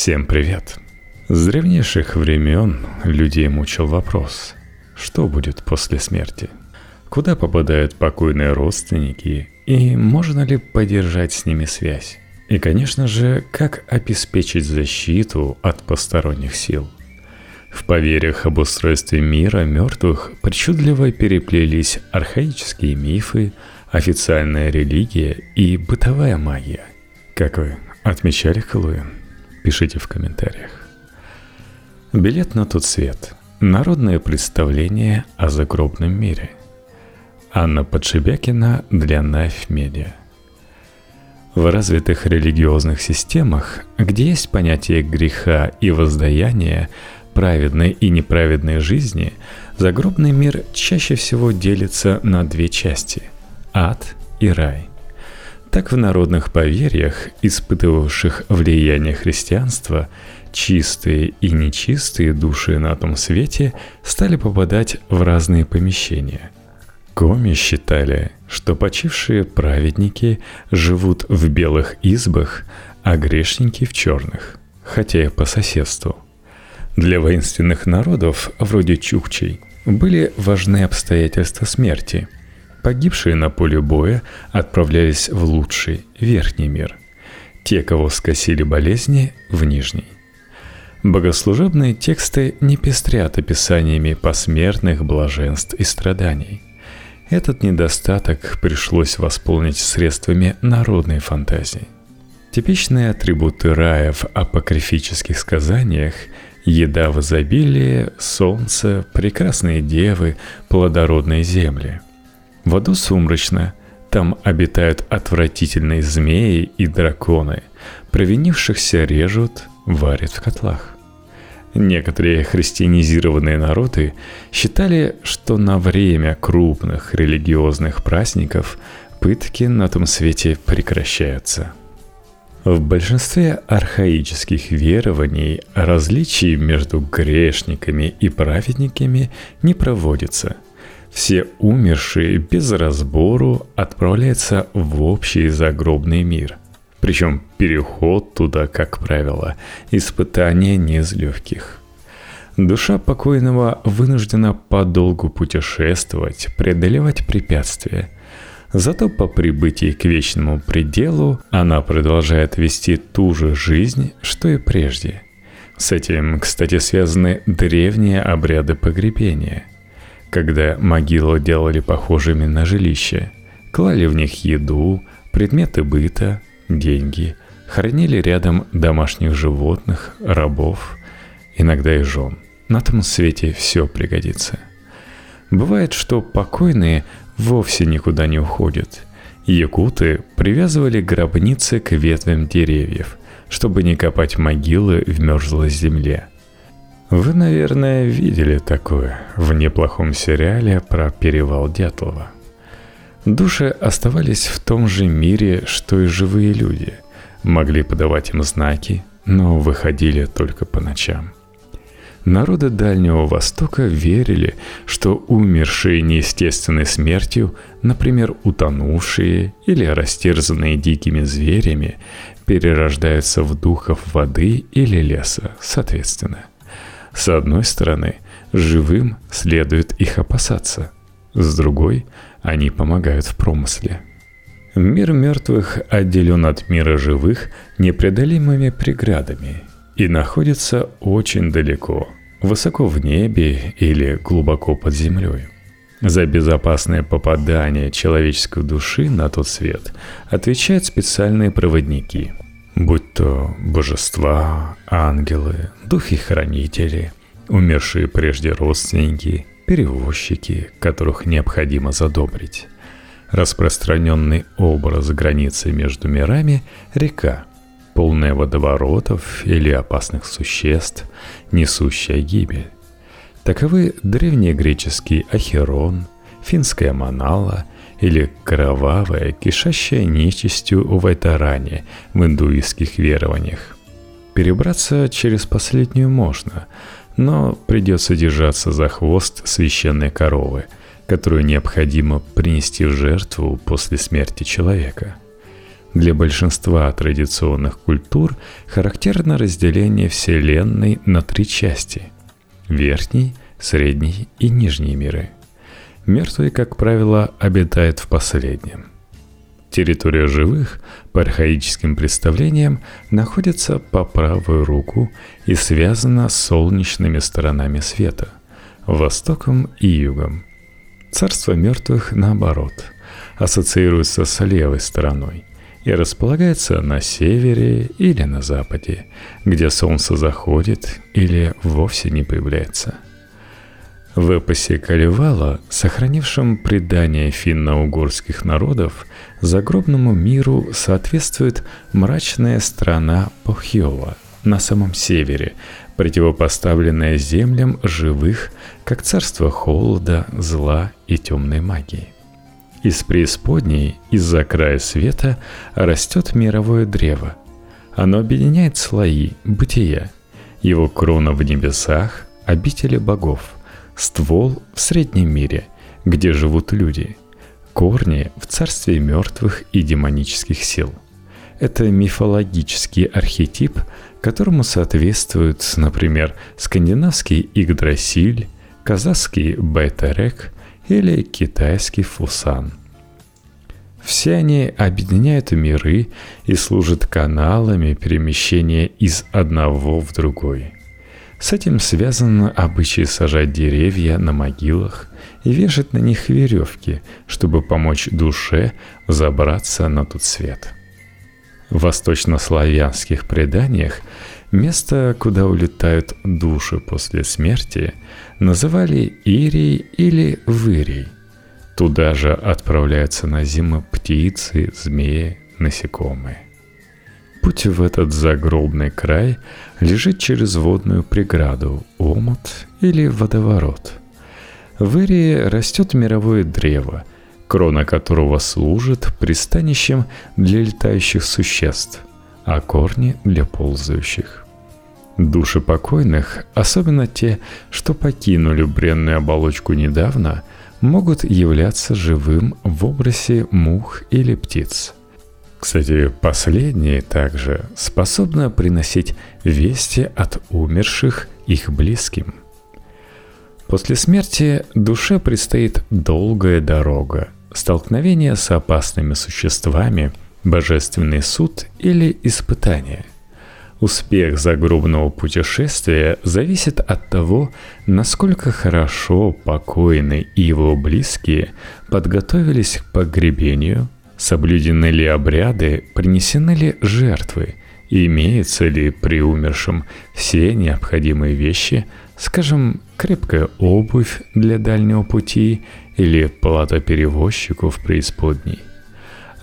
Всем привет! С древнейших времен людей мучил вопрос, что будет после смерти? Куда попадают покойные родственники и можно ли поддержать с ними связь? И, конечно же, как обеспечить защиту от посторонних сил? В поверьях об устройстве мира мертвых причудливо переплелись архаические мифы, официальная религия и бытовая магия. Как вы отмечали Хэллоуин? Пишите в комментариях. Билет на тот свет. Народное представление о загробном мире. Анна Подшибякина для Knife Media. В развитых религиозных системах, где есть понятие греха и воздаяния, праведной и неправедной жизни, загробный мир чаще всего делится на две части – ад и рай – так в народных поверьях, испытывавших влияние христианства, чистые и нечистые души на том свете стали попадать в разные помещения. Коми считали, что почившие праведники живут в белых избах, а грешники в черных, хотя и по соседству. Для воинственных народов, вроде чукчей, были важны обстоятельства смерти – Погибшие на поле боя отправлялись в лучший, верхний мир. Те, кого скосили болезни, в нижний. Богослужебные тексты не пестрят описаниями посмертных блаженств и страданий. Этот недостаток пришлось восполнить средствами народной фантазии. Типичные атрибуты рая в апокрифических сказаниях – еда в изобилии, солнце, прекрасные девы, плодородные земли – в аду сумрачно, там обитают отвратительные змеи и драконы. Провинившихся режут, варят в котлах. Некоторые христианизированные народы считали, что на время крупных религиозных праздников пытки на том свете прекращаются. В большинстве архаических верований различий между грешниками и праведниками не проводится – все умершие без разбору отправляются в общий загробный мир. Причем переход туда, как правило, испытание не из легких. Душа покойного вынуждена подолгу путешествовать, преодолевать препятствия. Зато по прибытии к вечному пределу она продолжает вести ту же жизнь, что и прежде. С этим, кстати, связаны древние обряды погребения – когда могилы делали похожими на жилище. Клали в них еду, предметы быта, деньги, хранили рядом домашних животных, рабов, иногда и жен. На том свете все пригодится. Бывает, что покойные вовсе никуда не уходят. Якуты привязывали гробницы к ветвям деревьев, чтобы не копать могилы в мерзлой земле – вы, наверное, видели такое в неплохом сериале про перевал Дятлова. Души оставались в том же мире, что и живые люди. Могли подавать им знаки, но выходили только по ночам. Народы Дальнего Востока верили, что умершие неестественной смертью, например, утонувшие или растерзанные дикими зверями, перерождаются в духов воды или леса, соответственно – с одной стороны, живым следует их опасаться, с другой, они помогают в промысле. Мир мертвых отделен от мира живых непреодолимыми преградами и находится очень далеко, высоко в небе или глубоко под землей. За безопасное попадание человеческой души на тот свет отвечают специальные проводники – будь то божества, ангелы, духи-хранители, умершие прежде родственники, перевозчики, которых необходимо задобрить. Распространенный образ границы между мирами – река, полная водоворотов или опасных существ, несущая гибель. Таковы древнегреческий Ахерон, финская Манала – или кровавая, кишащая нечистью Вайтарани в индуистских верованиях. Перебраться через последнюю можно, но придется держаться за хвост священной коровы, которую необходимо принести в жертву после смерти человека. Для большинства традиционных культур характерно разделение Вселенной на три части – верхний, средний и нижний миры. Мертвые, как правило, обитают в последнем. Территория живых, по архаическим представлениям, находится по правую руку и связана с солнечными сторонами света – востоком и югом. Царство мертвых, наоборот, ассоциируется с левой стороной и располагается на севере или на западе, где солнце заходит или вовсе не появляется. В эпосе Калевала, сохранившем предание финно-угорских народов, загробному миру соответствует мрачная страна Похьова на самом севере, противопоставленная землям живых, как царство холода, зла и темной магии. Из преисподней, из-за края света, растет мировое древо. Оно объединяет слои бытия. Его крона в небесах, обители богов, ствол в среднем мире, где живут люди, корни в царстве мертвых и демонических сил. Это мифологический архетип, которому соответствуют, например, скандинавский Игдрасиль, казахский Байтерек или китайский Фусан. Все они объединяют миры и служат каналами перемещения из одного в другой. С этим связан обычай сажать деревья на могилах и вешать на них веревки, чтобы помочь душе забраться на тот свет. В восточнославянских преданиях место, куда улетают души после смерти, называли Ирией или Вырей. Туда же отправляются на зиму птицы, змеи, насекомые. Путь в этот загробный край лежит через водную преграду, омут или водоворот. В Ирии растет мировое древо, крона которого служит пристанищем для летающих существ, а корни для ползающих. Души покойных, особенно те, что покинули бренную оболочку недавно, могут являться живым в образе мух или птиц. Кстати, последние также способны приносить вести от умерших их близким. После смерти душе предстоит долгая дорога, столкновение с опасными существами, божественный суд или испытание – Успех загробного путешествия зависит от того, насколько хорошо покойный и его близкие подготовились к погребению, соблюдены ли обряды, принесены ли жертвы, имеются ли при умершем все необходимые вещи, скажем, крепкая обувь для дальнего пути или плата перевозчику в преисподней.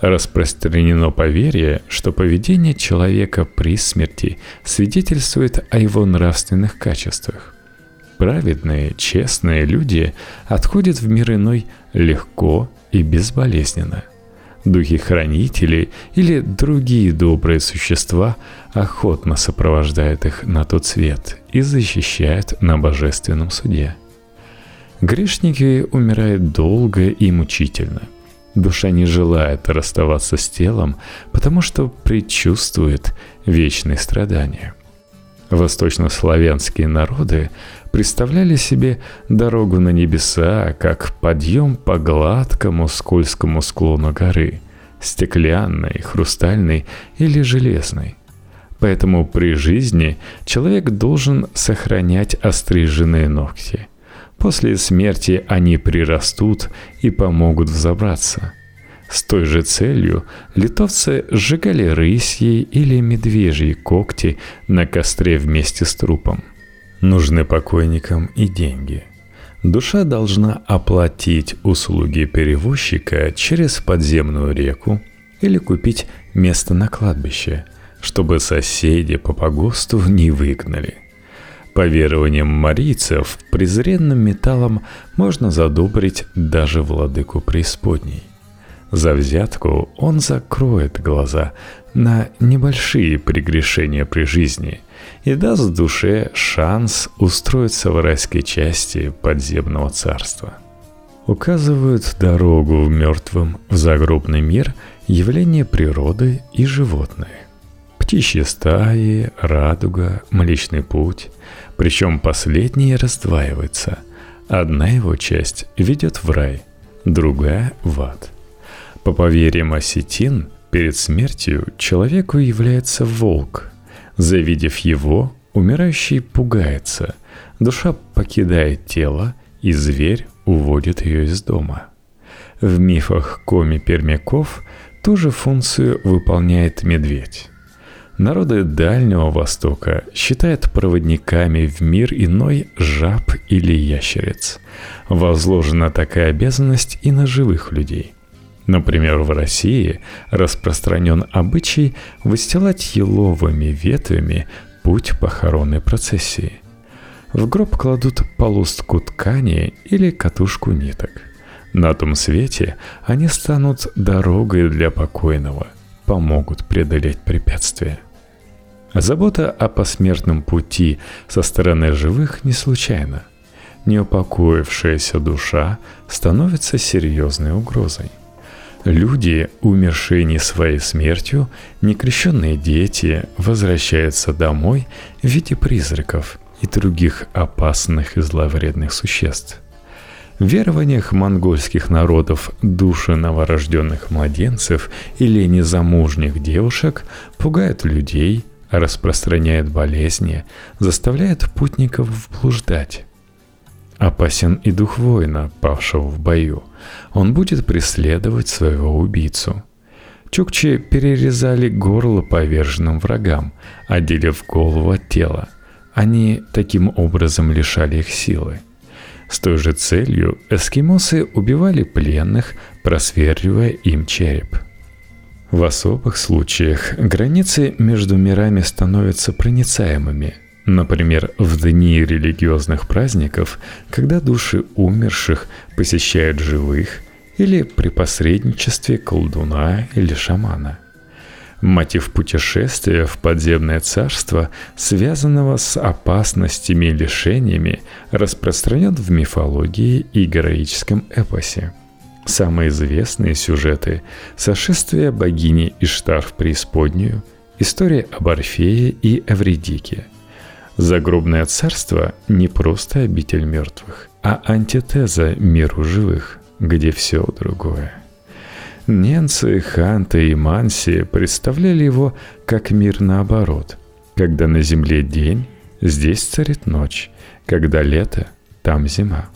Распространено поверье, что поведение человека при смерти свидетельствует о его нравственных качествах. Праведные, честные люди отходят в мир иной легко и безболезненно. Духи-хранители или другие добрые существа охотно сопровождают их на тот свет и защищают на божественном суде. Грешники умирают долго и мучительно – Душа не желает расставаться с телом, потому что предчувствует вечные страдания. Восточнославянские народы представляли себе дорогу на небеса как подъем по гладкому скользкому склону горы, стеклянной, хрустальной или железной. Поэтому при жизни человек должен сохранять остриженные ногти – После смерти они прирастут и помогут взобраться. С той же целью литовцы сжигали рысьи или медвежьи когти на костре вместе с трупом. Нужны покойникам и деньги. Душа должна оплатить услуги перевозчика через подземную реку или купить место на кладбище, чтобы соседи по погосту не выгнали – по верованиям марийцев, презренным металлом можно задобрить даже владыку преисподней. За взятку он закроет глаза на небольшие прегрешения при жизни и даст душе шанс устроиться в райской части подземного царства. указывают дорогу в мертвым в загробный мир явления природы и животные. Птичьи стаи, радуга, Млечный путь. Причем последний раздваивается. Одна его часть ведет в рай, другая — в ад. По поверьям осетин, перед смертью человеку является волк. Завидев его, умирающий пугается. Душа покидает тело, и зверь уводит ее из дома. В мифах коми-пермяков ту же функцию выполняет медведь. Народы Дальнего Востока считают проводниками в мир иной жаб или ящериц. Возложена такая обязанность и на живых людей. Например, в России распространен обычай выстилать еловыми ветвями путь похоронной процессии. В гроб кладут полустку ткани или катушку ниток. На том свете они станут дорогой для покойного, помогут преодолеть препятствия. Забота о посмертном пути со стороны живых не случайна. Неупокоившаяся душа становится серьезной угрозой. Люди, умершие не своей смертью, некрещенные дети, возвращаются домой в виде призраков и других опасных и зловредных существ. В верованиях монгольских народов души новорожденных младенцев или незамужних девушек пугают людей – распространяет болезни, заставляет путников блуждать. Опасен и дух воина, павшего в бою. Он будет преследовать своего убийцу. Чукчи перерезали горло поверженным врагам, отделив голову от тела. Они таким образом лишали их силы. С той же целью эскимосы убивали пленных, просверливая им череп – в особых случаях границы между мирами становятся проницаемыми. Например, в дни религиозных праздников, когда души умерших посещают живых, или при посредничестве колдуна или шамана. Мотив путешествия в подземное царство, связанного с опасностями и лишениями, распространен в мифологии и героическом эпосе – Самые известные сюжеты – сошествие богини Иштар в преисподнюю, история об Орфее и Эвредике. Загробное царство – не просто обитель мертвых, а антитеза миру живых, где все другое. Ненцы, ханты и манси представляли его как мир наоборот. Когда на земле день, здесь царит ночь, когда лето, там зима.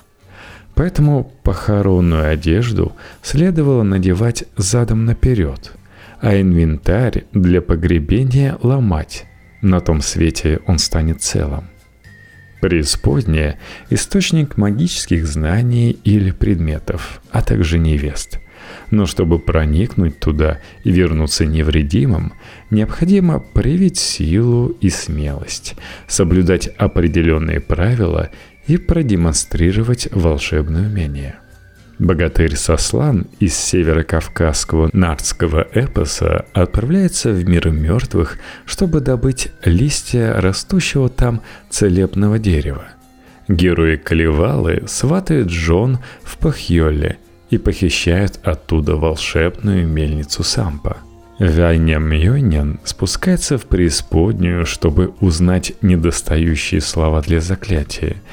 Поэтому похоронную одежду следовало надевать задом наперед, а инвентарь для погребения ломать. На том свете он станет целым. Преисподняя – источник магических знаний или предметов, а также невест. Но чтобы проникнуть туда и вернуться невредимым, необходимо проявить силу и смелость, соблюдать определенные правила и продемонстрировать волшебное умение. Богатырь Сослан из северокавказского нардского эпоса отправляется в мир мертвых, чтобы добыть листья растущего там целебного дерева. Герои Калевалы сватают жен в Пахьоле и похищают оттуда волшебную мельницу Сампа – Вайням Йонин спускается в преисподнюю, чтобы узнать недостающие слова для заклятия –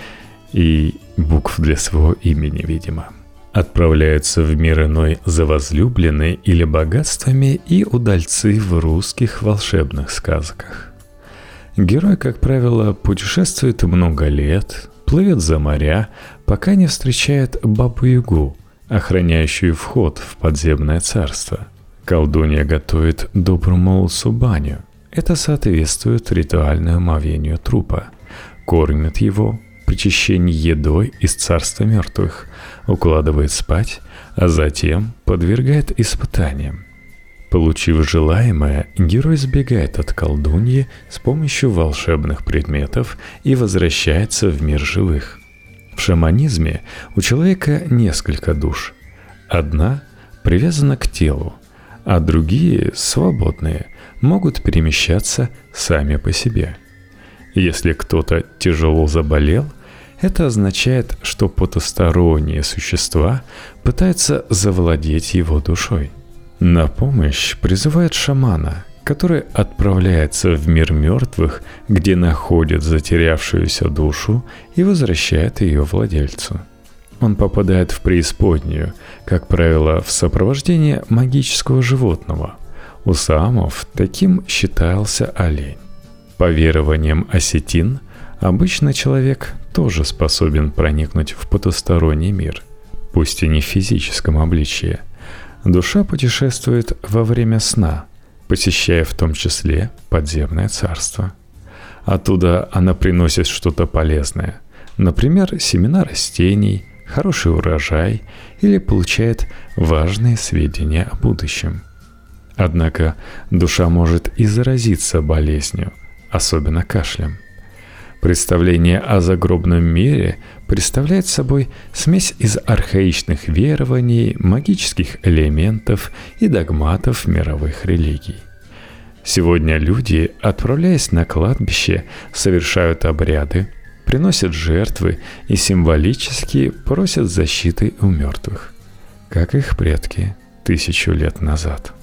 и букв для своего имени, видимо. Отправляются в мир иной за возлюбленной или богатствами и удальцы в русских волшебных сказках. Герой, как правило, путешествует много лет, плывет за моря, пока не встречает Бабу-Ягу, охраняющую вход в подземное царство. Колдунья готовит доброму молодцу баню. Это соответствует ритуальному омовению трупа. Кормит его, причащение едой из царства мертвых, укладывает спать, а затем подвергает испытаниям. Получив желаемое, герой сбегает от колдуньи с помощью волшебных предметов и возвращается в мир живых. В шаманизме у человека несколько душ. Одна привязана к телу, а другие, свободные, могут перемещаться сами по себе. Если кто-то тяжело заболел, Это означает, что потусторонние существа пытаются завладеть его душой. На помощь призывает шамана, который отправляется в мир мертвых, где находит затерявшуюся душу и возвращает ее владельцу. Он попадает в преисподнюю, как правило, в сопровождении магического животного. У самов таким считался олень. По верованиям осетин, обычно человек тоже способен проникнуть в потусторонний мир, пусть и не в физическом обличье. Душа путешествует во время сна, посещая в том числе подземное царство. Оттуда она приносит что-то полезное, например, семена растений, хороший урожай или получает важные сведения о будущем. Однако душа может и заразиться болезнью, особенно кашлем – Представление о загробном мире представляет собой смесь из архаичных верований, магических элементов и догматов мировых религий. Сегодня люди, отправляясь на кладбище, совершают обряды, приносят жертвы и символически просят защиты у мертвых, как их предки тысячу лет назад.